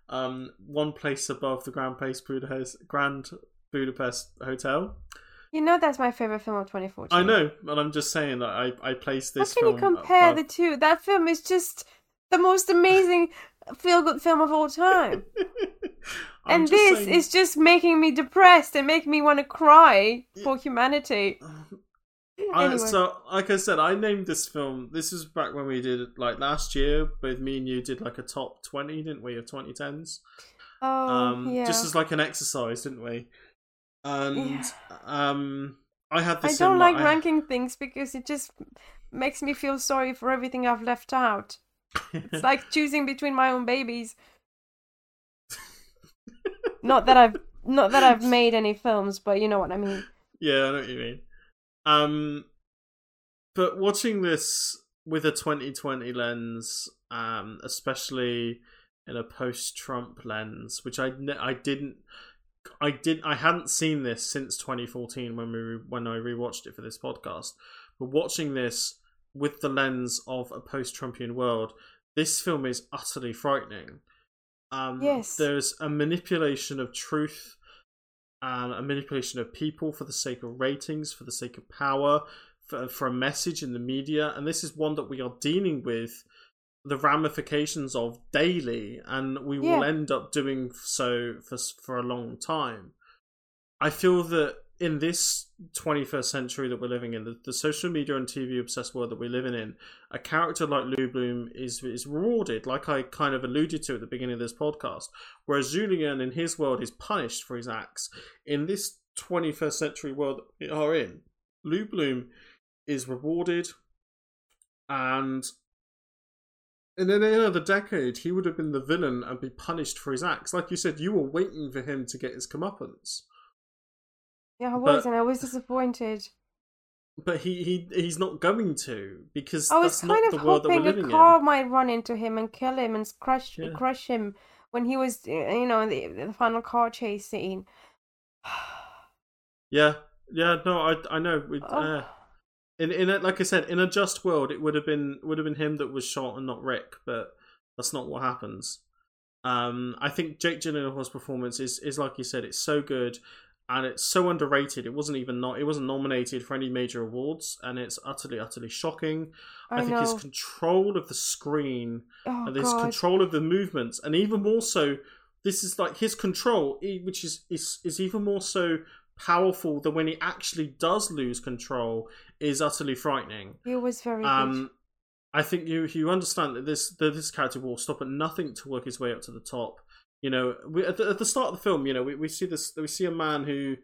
um one place above the grand place budapest grand budapest hotel You know that's my favorite film of 2014. i know and i'm just saying that i i placed How this can you compare above- the two? That film is just the most amazing [LAUGHS] feel-good film of all time. [LAUGHS] And this saying- is just making me depressed and making me want to cry for humanity. [SIGHS] I, Anyway. so like i said i named this film this is back when we did like last year with me and you did like a top 20 didn't we of 2010s Oh, um yeah. just as like an exercise didn't we and Yeah. um i had this I don't like my- ranking things because it just makes me feel sorry for everything I've left out. It's like [LAUGHS] choosing between my own babies. not that I've not that I've made any films, but you know what I mean. Yeah, I know what you mean. Um, but watching this with a 2020 lens, um, especially in a post-Trump lens, which I I didn't, I did I hadn't seen this since 2014 when we re- when I rewatched it for this podcast. But watching this with the lens of a post-Trumpian world, this film is utterly frightening. Um, Yes. there's a manipulation of truth and a manipulation of people for the sake of ratings, for the sake of power, for, for a message in the media. And this is one that we are dealing with the ramifications of daily, and we Yeah. will end up doing so for, for a long time. I feel that in this 21st century that we're living in, the, the social media and TV obsessed world that we're living in, a character like Lou Bloom is is rewarded, like I kind of alluded to at the beginning of this podcast. Whereas Julien in his world is punished for his acts. In this 21st century world that we are in, Lou Bloom is rewarded, and in any other decade, he would have been the villain and be punished for his acts. Like you said, you were waiting for him to get his comeuppance. Yeah, I was, But- and I was disappointed. But he, he he's not going to because I was that's not kind the of world hoping a car in. might run into him and kill him and crush Yeah. crush him when he was, uh, you know, in the, the final car chase scene. [SIGHS] Yeah, yeah, no, I I know. We, Oh. uh, in in a, like I said, in a just world, it would have been would have been him that was shot and not Rick, but that's not what happens. Um, I think Jake Gyllenhaal's performance is is like you said, it's so good and it's so underrated. It wasn't even not it wasn't nominated for any major awards, and it's utterly utterly shocking. I, I, think know. his control of the screen oh and his God. control of the movements, and even more so, this is like his control, which is is is even more so powerful than when he actually does lose control is utterly frightening. He was very good. Um, I think you you understand that this that this character will stop at nothing to work his way up to the top. You know, we, at, the, at the start of the film, you know, we, we see this we see a man who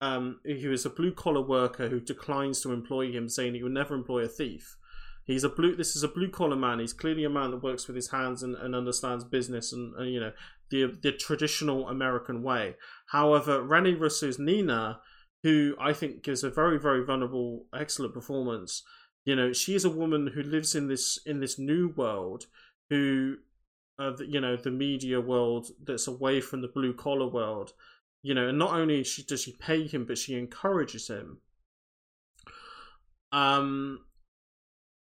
um who is a blue collar worker who declines to employ him, saying he would never employ a thief. He's a blue. This is a blue collar man. He's clearly a man that works with his hands and, and understands business and, and you know the the traditional American way. However, Rene Russo's Nina, who I think gives a very very vulnerable, excellent performance. You know, she is a woman who lives in this in this new world, who, uh, you know, the media world that's away from the blue collar world. You know, and not only she does she pay him, but she encourages him. Um,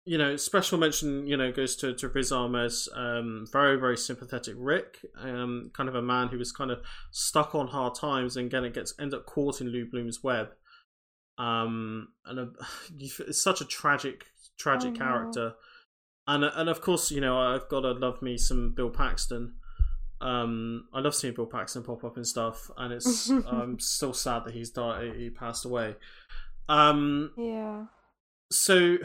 you know, special mention, you know, goes to, to Riz Ahmed's um, very, very sympathetic Rick, um, kind of a man who was kind of stuck on hard times and again it gets end up caught in Lou Bloom's web. Um, and a, [SIGHS] it's such a tragic, tragic Oh, no. character. And and of course, you know, I've got to love me some Bill Paxton. Um, I love seeing Bill Paxton pop up and stuff, and it's [LAUGHS] I'm still sad that he's died. He passed away. Um, yeah. so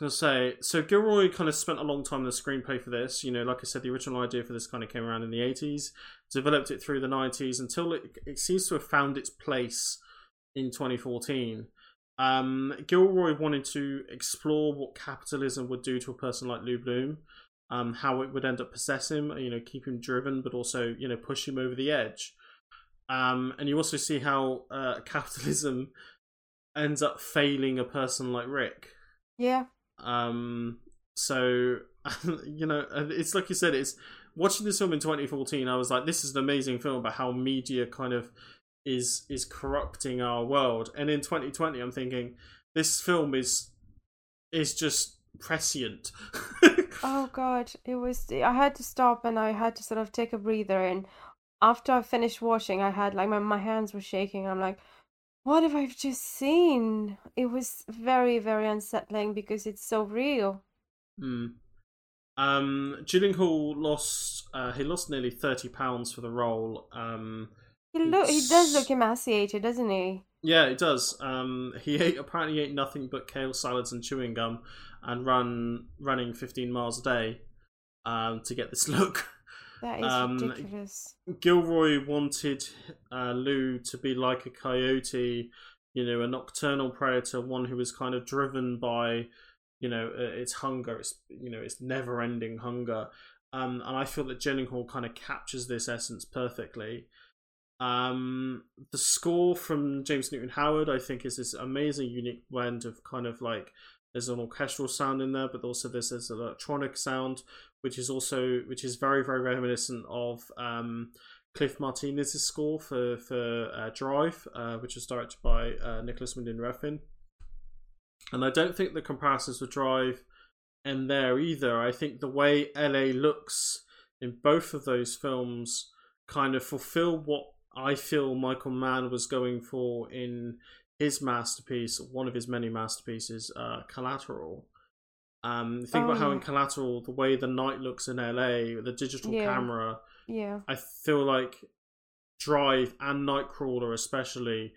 I was gonna say, so Gilroy kind of spent a long time on the screenplay for this. You know, like I said, the original idea for this kind of came around in the eighties, developed it through the nineties until it, it seems to have found its place in 2014. Um, Gilroy wanted to explore what capitalism would do to a person like Lou Bloom, um, how it would end up possess him, you know, keep him driven, but also you know push him over the edge. Um, and you also see how uh, [LAUGHS] capitalism ends up failing a person like Rick. Yeah. Um, so [LAUGHS] you know, it's like you said, it's watching this film in 2014. I was like, this is an amazing film about how media kind of is is corrupting our world. And in 2020, I'm thinking this film is is just prescient. [LAUGHS] Oh god, it was. I had to stop and I had to sort of take a breather. And after I finished watching, I had like my my hands were shaking. I'm like, what have I just seen? It was very very unsettling because it's so real. Hmm. Um, Gyllenhaal lost. Uh, he lost nearly thirty pounds for the role. Um, He look. He does look emaciated, doesn't he? Yeah, it does. Um, he ate apparently ate nothing but kale salads and chewing gum, and run running fifteen miles a day, um, to get this [LAUGHS] look. That is Um, ridiculous. Gilroy wanted uh, Lou to be like a coyote, you know, a nocturnal predator, one who was kind of driven by, you know, uh, its hunger, its you know, its never-ending hunger. Um, and I feel that Gyllenhaal kind of captures this essence perfectly. Um, the score from James Newton Howard, I think, is this amazing, unique blend of kind of like there's an orchestral sound in there, but also there's this electronic sound, which is also which is very very reminiscent of um, Cliff Martinez's score for for uh, Drive, uh, which was directed by uh, Nicholas Winding Refn. And I don't think the comparisons with Drive end there either. I think the way LA looks in both of those films kind of fulfill what I feel Michael Mann was going for in his masterpiece, one of his many masterpieces, uh, Collateral. Um, think Oh, about how in. Collateral, the way the night looks in LA, the digital Yeah. camera, Yeah. I feel like Drive and Nightcrawler especially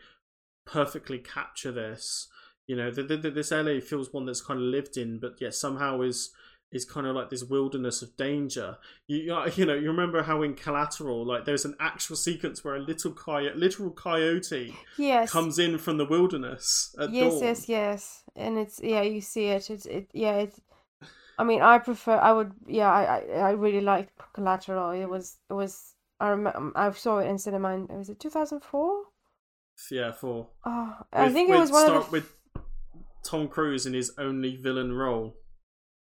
perfectly capture this. You know, the, the, this LA feels one that's kind of lived in, but yet somehow is is kind of like this wilderness of danger. You you- know, you remember how in Collateral, like there's an actual sequence where a little coyote, literal coyote, Yes. comes in from the wilderness at yes, dawn. yes, yes. And it's yeah, you see it. It's it. Yeah, it's. I mean, I prefer. I would. Yeah, I. I, I really liked Collateral. It was. It was. I remember. Um, I saw it in cinema. In, was it two thousand four? Yeah, four. Oh, I with- think it was one start of the. with Tom Cruise in his only villain role.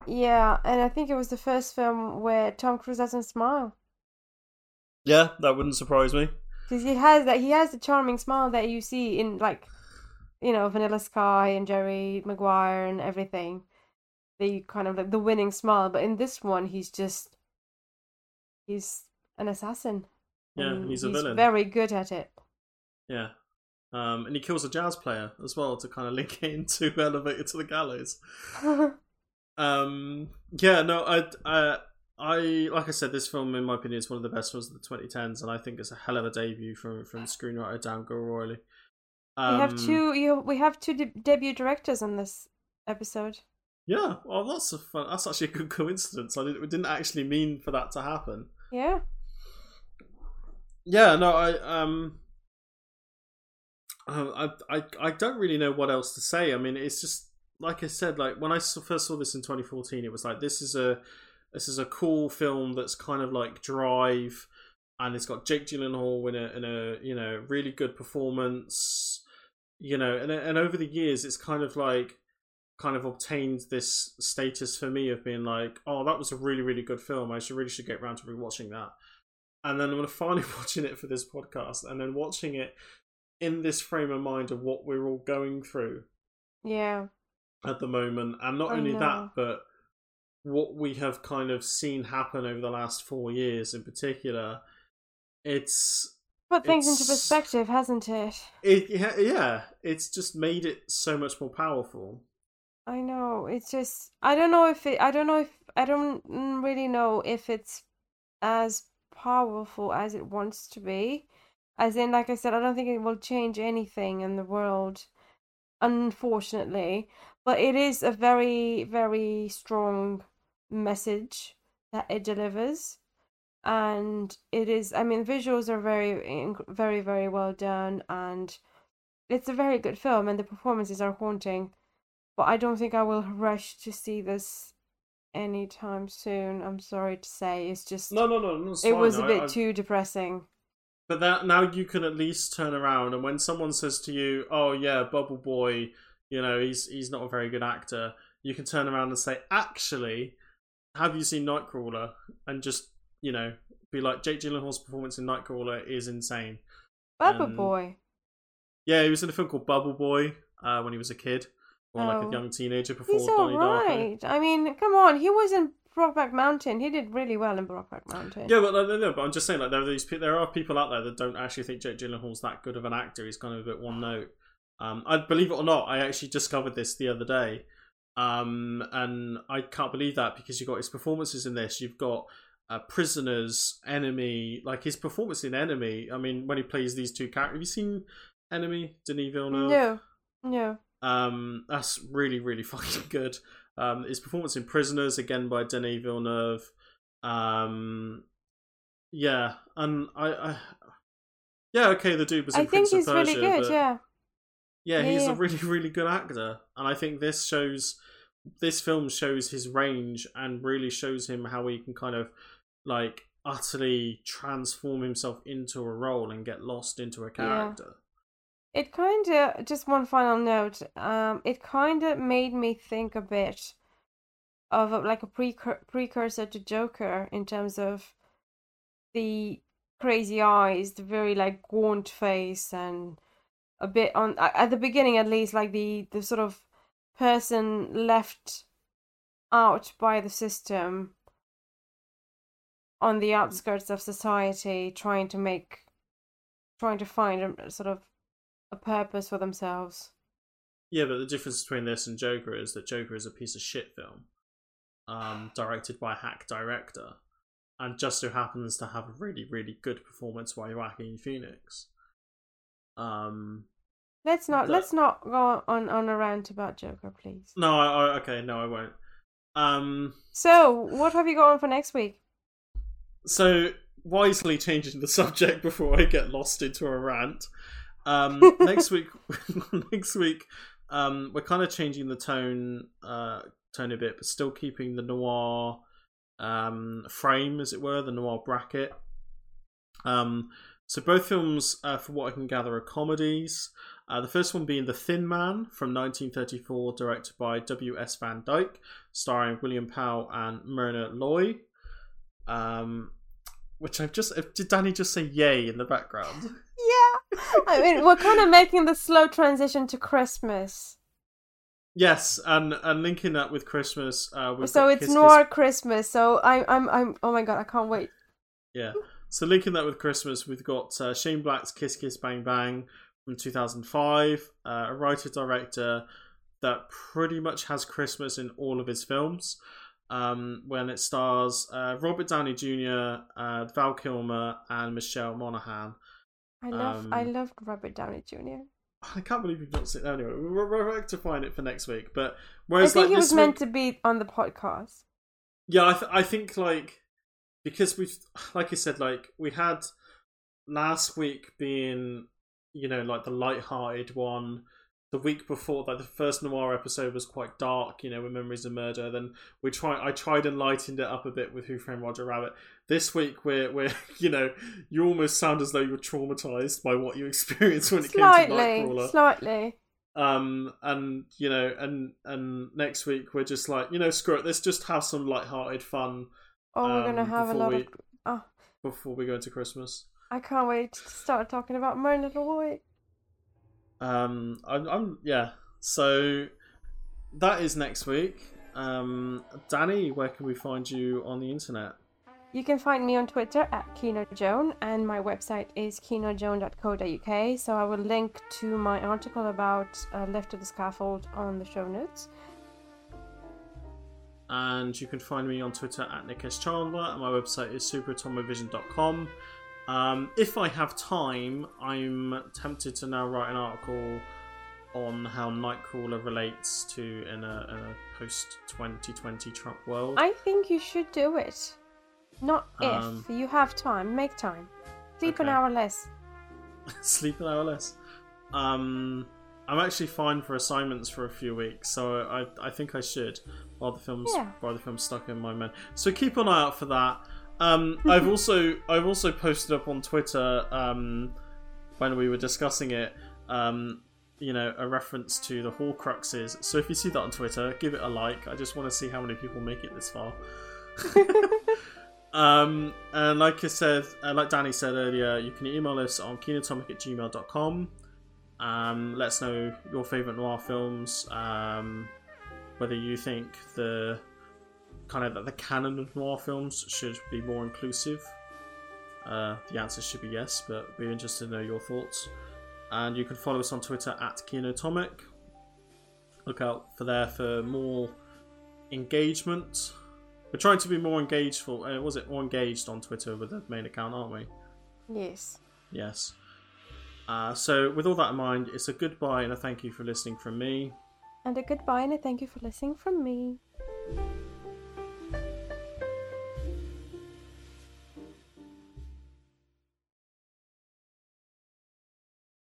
Yeah, and I think it was the first film where Tom Cruise doesn't smile. Yeah, that wouldn't surprise me. Because he has that. He has the charming smile that you see in like, you know, Vanilla Sky and Jerry Maguire and everything. The kind of like the winning smile, but in this one, he's just. He's an assassin. Yeah, and he's a villain. Very good at it. Yeah. Um, and he kills a jazz player as well to kind of [LAUGHS] link it into Elevator to the Gallows. [LAUGHS] Um, yeah, no, I, I, I like I said, this film, in my opinion, is one of the best films of the 2010s, and I think it's a hell of a debut from from screenwriter Dan Gilroy. Um, we have two. You, we have two de- debut directors on this episode. Yeah, well, that's a fun. That's actually a good coincidence. I didn't, we didn't actually mean for that to happen. Yeah. Yeah. No, I um. I, I I don't really know what else to say. I mean, it's just like I said. Like when I first saw this in 2014, it was like this is a this is a cool film that's kind of like Drive, and it's got Jake Gyllenhaal in a in a you know really good performance. You know, and and over the years, it's kind of like kind of obtained this status for me of being like, oh, that was a really really good film. I should really should get around to rewatching that. And then I'm finally [LAUGHS] watching it for this podcast, and then watching it in this frame of mind of what we're all going through. Yeah. At the moment, and not oh, only that, but what we have kind of seen happen over the last four years in particular, it's put things into perspective, hasn't it? It yeah, it's just made it so much more powerful. I know. It's just I don't know if it. I don't know if I don't really know if it's as powerful as it wants to be. As in, like I said, I don't think it will change anything in the world, unfortunately. But it is a very, very strong message that it delivers and it is i mean visuals are very very very well done and it's a very good film and the performances are haunting but I don't think I will rush to see this anytime soon. I'm sorry to say, it's just no, no, no. It was a bit I, too depressing. But that now you can at least turn around, and when someone says to you, "Oh yeah, Bubble Boy," you know he's he's not a very good actor. You can turn around and say, "Actually, have you seen Nightcrawler?" And just you know be like, Jake Gyllenhaal's performance in Nightcrawler is insane. Bubble and, Boy. Yeah, he was in a film called Bubble Boy uh, when he was a kid or oh. like a oh. young teenager before He's Donnie right. I mean, come on, he was in Brokeback Mountain. He did really well in Brokeback Mountain. Yeah, but no, no, but I'm just saying, like there are these there are people out there that don't actually think Jake Gyllenhaal's that good of an actor. He's kind of a bit one note. Um, I believe it or not, I actually discovered this the other day, um, and I can't believe that because you've got his performances in this. You've got uh, prisoners, enemy, like his performance in Enemy. I mean, when he plays these two characters, have you seen Enemy, Denis Villeneuve? No, no. Um, that's really, really [LAUGHS] fucking good. Um, his performance in Prisoners, again by Denis Villeneuve. Um, yeah, and I, I yeah, okay, the dude was I Prince think he's Persia, really good. Yeah. Yeah, he's yeah. a really, [LAUGHS] really good actor, and I think this shows, this film shows his range and really shows him how he can kind of like utterly transform himself into a role and get lost into a character. It kind of, just one final note, um, it kind of made me think a bit of a, like a precur- precursor to Joker in terms of the crazy eyes, the very like gaunt face, and a bit on at the beginning at least, like the the sort of person left out by the system on the outskirts of society, trying to make, trying to find a sort of a purpose for themselves. Yeah, but the difference between this and Joker is that Joker is a piece of shit film, um, directed by a hack director, and just so happens to have a really, really good performance by Joaquin Phoenix. Um, let's not let's not go on on a rant about Joker, please. No, I, I okay, no, I won't. Um, so, what have you got on for next week? So, wisely changing the subject [LAUGHS] before I get lost into a rant. Um, [LAUGHS] next week, [LAUGHS] next week, um, we're kind of changing the tone, uh, tone a bit, but still keeping the noir um, frame, as it were, the noir bracket. Um, so both films, uh, for what I can gather, are comedies. Uh, the first one being The Thin Man from 1934, directed by W.S. Van Dyke, starring William Powell and Myrna Loy. Um, which I've just did Danny just say "yay" in the background? [LAUGHS] yeah, I mean we're kind of making the slow transition to Christmas. Yes, and and linking that with Christmas. Uh, so it's Kiss, noir Kiss... Christmas. So I'm I'm I'm oh my god, I can't wait. Yeah. So linking that with Christmas, we've got uh, Shane Black's Kiss Kiss Bang Bang from 2005, uh, a writer director that pretty much has Christmas in all of his films. um, when it stars uh, Robert Downey Jr., uh, Val Kilmer, and Michelle Monaghan. I love I Um, loved Robert Downey Jr. I can't believe you've not seen. Anyway, we're, we're rectifying it for next week. But whereas I think like he was this meant to be on the podcast. yeah, I, th- I think like because we've like I said, like we had last week being you know like the light-hearted one. The week before, like the first noir episode was quite dark, you know, with memories of murder. Then we try, I tried and lightened it up a bit with Who Framed Roger Rabbit. This week, we're, we're, [LAUGHS] you know, you almost sound as though you were traumatized by what you [LAUGHS] experienced when it came to Slightly, Nightcrawler. slightly. um and you know and and next week we're just like you know screw it let's just have some light-hearted fun Oh, we're gonna Um, have a lot we- of. Oh, before we go into christmas I can't wait to start talking about My Little Boy. um i'm, I'm yeah so that is next week um danny where can we find you on the internet You can find me on Twitter at KinoJoan, and my website is kinojoan.co.uk. So I will link to my article about uh, Lift to the Scaffold on the show notes. And you can find me on Twitter at Nick S. Chandler, and my website is superatomovision.com. Um, if I have time, I'm tempted to now write an article on how Nightcrawler relates to in a, a post 2020 Trump world. I think you should do it. Not Um, if. You have time. Make time. Sleep an hour less. [LAUGHS] Sleep an hour less. Um, I'm actually fine for assignments for a few weeks, so I I think I should while the film's Yeah. while the film's stuck in my mind. So keep an eye out for that. Um, I've [LAUGHS] also I've also posted up on Twitter um, when we were discussing it. Um, you know, a reference to the Horcruxes. So if you see that on Twitter, give it a like. I just want to see how many people make it this far. [LAUGHS] Um, and like I said, uh, like Danny said earlier, you can email us on kinotomic at gmail.com. Um, let us know your favourite noir films, um, whether you think the kind of the canon of noir films should be more inclusive. Uh, the answer should be yes, but we're interested to know your thoughts. And you can follow us on Twitter at Kinotomic. Look out for there for more engagement. We're trying to be more engaged for uh, was it more engaged on Twitter with the main account, aren't we? Yes. Yes. Uh, so with all that in mind, it's a goodbye and a thank you for listening from me. And a goodbye and a thank you for listening from me.